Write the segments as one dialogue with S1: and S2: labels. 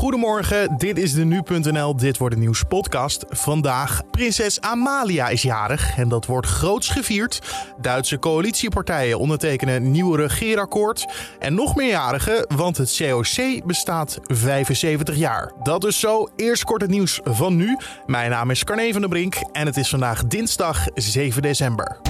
S1: Goedemorgen, dit is de Nu.nl Dit Wordt Het Nieuws podcast. Vandaag, prinses Amalia is jarig en dat wordt groots gevierd. Duitse coalitiepartijen ondertekenen nieuw regeerakkoord. En nog meer jarigen, want het COC bestaat 75 jaar. Dat is zo, eerst kort het nieuws van nu. Mijn naam is Carne van der Brink en het is vandaag dinsdag 7 december.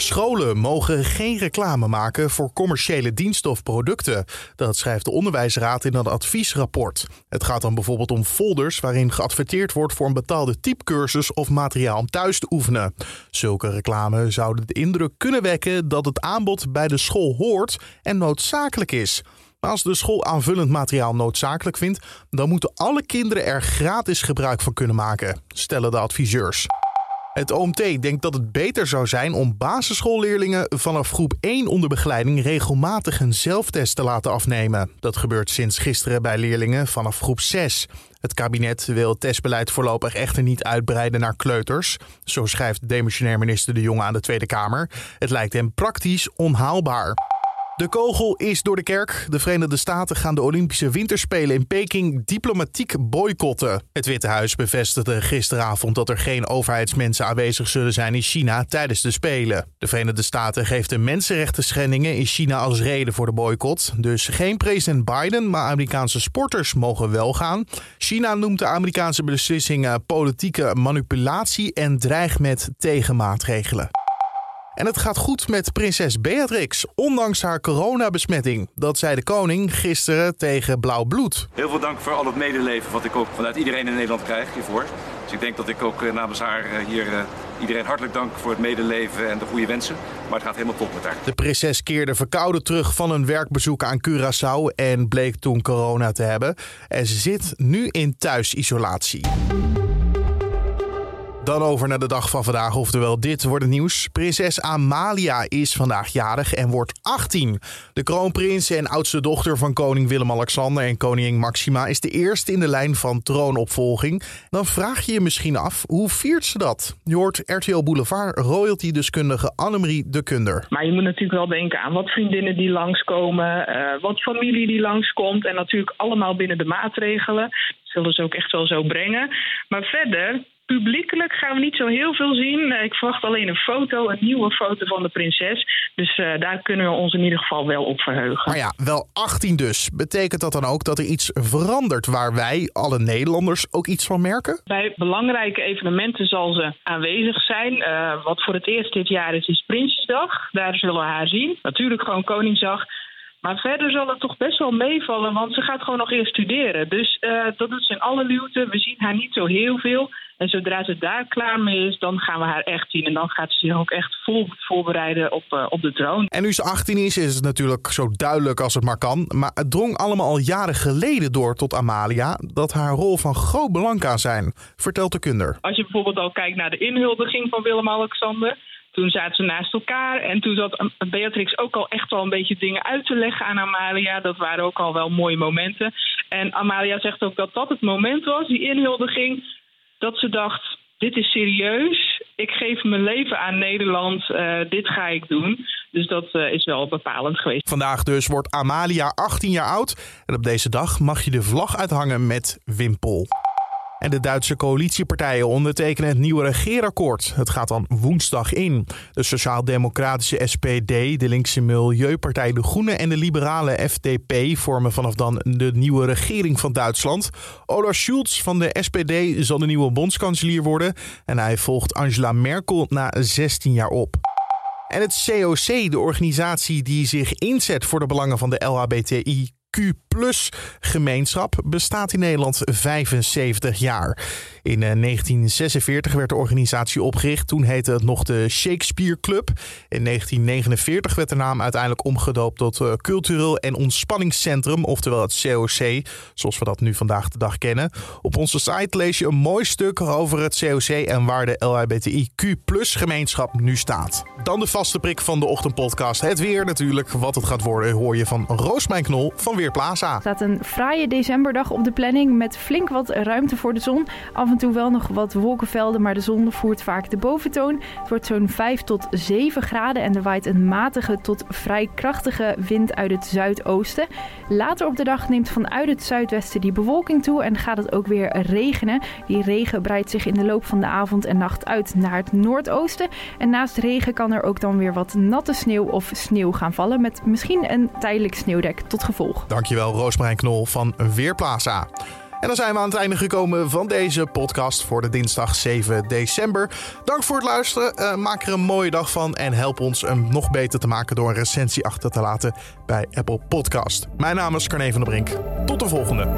S1: Scholen mogen geen reclame maken voor commerciële diensten of producten. Dat schrijft de Onderwijsraad in een adviesrapport. Het gaat dan bijvoorbeeld om folders waarin geadverteerd wordt voor een betaalde typecursus of materiaal om thuis te oefenen. Zulke reclame zouden de indruk kunnen wekken dat het aanbod bij de school hoort en noodzakelijk is. Maar als de school aanvullend materiaal noodzakelijk vindt, dan moeten alle kinderen er gratis gebruik van kunnen maken, stellen de adviseurs. Het OMT denkt dat het beter zou zijn om basisschoolleerlingen vanaf groep 1 onder begeleiding regelmatig een zelftest te laten afnemen. Dat gebeurt sinds gisteren bij leerlingen vanaf groep 6. Het kabinet wil het testbeleid voorlopig echter niet uitbreiden naar kleuters. Zo schrijft demissionair minister De Jonge aan de Tweede Kamer. Het lijkt hem praktisch onhaalbaar. De kogel is door de kerk. De Verenigde Staten gaan de Olympische Winterspelen in Peking diplomatiek boycotten. Het Witte Huis bevestigde gisteravond dat er geen overheidsmensen aanwezig zullen zijn in China tijdens de Spelen. De Verenigde Staten geeft de mensenrechten schendingen in China als reden voor de boycott. Dus geen president Biden, maar Amerikaanse sporters mogen wel gaan. China noemt de Amerikaanse beslissingen politieke manipulatie en dreigt met tegenmaatregelen. En het gaat goed met prinses Beatrix, ondanks haar coronabesmetting. Dat zei de koning gisteren tegen Blauw Bloed.
S2: Heel veel dank voor al het medeleven wat ik ook vanuit iedereen in Nederland krijg hiervoor. Dus ik denk dat ik ook eh, namens haar eh, hier eh, iedereen hartelijk dank voor het medeleven en de goede wensen. Maar het gaat helemaal top met haar.
S1: De prinses keerde verkouden terug van een werkbezoek aan Curaçao en bleek toen corona te hebben. En ze zit nu in thuisisolatie. Dan over naar de dag van vandaag, oftewel dit wordt het nieuws. Prinses Amalia is vandaag jarig en wordt 18. De kroonprins en oudste dochter van koning Willem-Alexander en koningin Maxima is de eerste in de lijn van troonopvolging. Dan vraag je je misschien af, hoe viert ze dat? Je hoort RTL Boulevard royalty-deskundige Annemarie de Kunder.
S3: Maar je moet natuurlijk wel denken aan wat vriendinnen die langskomen, uh, wat familie die langskomt en natuurlijk allemaal binnen de maatregelen. Zullen ze ook echt wel zo brengen. Maar verder publiekelijk gaan we niet zo heel veel zien. Eh, ik verwacht alleen een foto, een nieuwe foto van de prinses. Dus uh, daar kunnen we ons in ieder geval wel op verheugen.
S1: Maar ja, wel 18 dus. Betekent dat dan ook dat er iets verandert waar wij, alle Nederlanders, ook iets van merken?
S3: Bij belangrijke evenementen zal ze aanwezig zijn. Uh, wat voor het eerst dit jaar is, is Prinsjesdag. Daar zullen we haar zien. Natuurlijk gewoon Koningsdag. Maar verder zal het toch best wel meevallen, want ze gaat gewoon nog eerst studeren. Dus uh, dat doet ze in alle luwte. We zien haar niet zo heel veel. En zodra ze daar klaar mee is, dan gaan we haar echt zien. En dan gaat ze zich ook echt vol voorbereiden op, uh, op de troon.
S1: En nu ze 18 is, is het natuurlijk zo duidelijk als het maar kan. Maar het drong allemaal al jaren geleden door tot Amalia dat haar rol van groot belang kan zijn, vertelt de kunder.
S3: Als je bijvoorbeeld al kijkt naar de inhuldiging van Willem-Alexander toen zaten ze naast elkaar en toen zat Beatrix ook al echt wel een beetje dingen uit te leggen aan Amalia. Dat waren ook al wel mooie momenten. En Amalia zegt ook dat dat het moment was, die inhuldiging, dat ze dacht: dit is serieus. Ik geef mijn leven aan Nederland. Uh, dit ga ik doen. Dus dat uh, is wel bepalend geweest.
S1: Vandaag dus wordt Amalia 18 jaar oud. En op deze dag mag je de vlag uithangen met Wimpel. En de Duitse coalitiepartijen ondertekenen het nieuwe regeerakkoord. Het gaat dan woensdag in. De Sociaal-Democratische SPD, de linkse Milieupartij De Groenen en de liberale FDP vormen vanaf dan de nieuwe regering van Duitsland. Olaf Schulz van de SPD zal de nieuwe bondskanselier worden. En hij volgt Angela Merkel na 16 jaar op. En het COC, de organisatie die zich inzet voor de belangen van de LHBTI Q-plus gemeenschap bestaat in Nederland 75 jaar. In 1946 eh, werd de organisatie opgericht. Toen heette het nog de Shakespeare Club. In 1949 werd de naam uiteindelijk omgedoopt tot uh, Cultureel en Ontspanningscentrum, oftewel het COC, zoals we dat nu vandaag de dag kennen. Op onze site lees je een mooi stuk over het COC en waar de LHBTIQ gemeenschap nu staat. Dan de vaste prik van de ochtendpodcast. Het weer natuurlijk. Wat het gaat worden hoor je van Roosmijn Knol van
S4: Er staat een fraaie decemberdag op de planning met flink wat ruimte voor de zon. Af en toe wel nog wat wolkenvelden, maar de zon voert vaak de boventoon. Het wordt zo'n 5 tot 7 graden en er waait een matige tot vrij krachtige wind uit het zuidoosten. Later op de dag neemt vanuit het zuidwesten die bewolking toe en gaat het ook weer regenen. Die regen breidt zich in de loop van de avond en nacht uit naar het noordoosten. En naast regen kan er ook dan weer wat natte sneeuw of sneeuw gaan vallen met misschien een tijdelijk sneeuwdek tot gevolg.
S1: Dankjewel Roosmarijn Knol van Weerplaza. En dan zijn we aan het einde gekomen van deze podcast voor de dinsdag 7 december. Dank voor het luisteren. Uh, maak er een mooie dag van en help ons hem nog beter te maken door een recensie achter te laten bij Apple Podcast. Mijn naam is Carne van der Brink. Tot de volgende.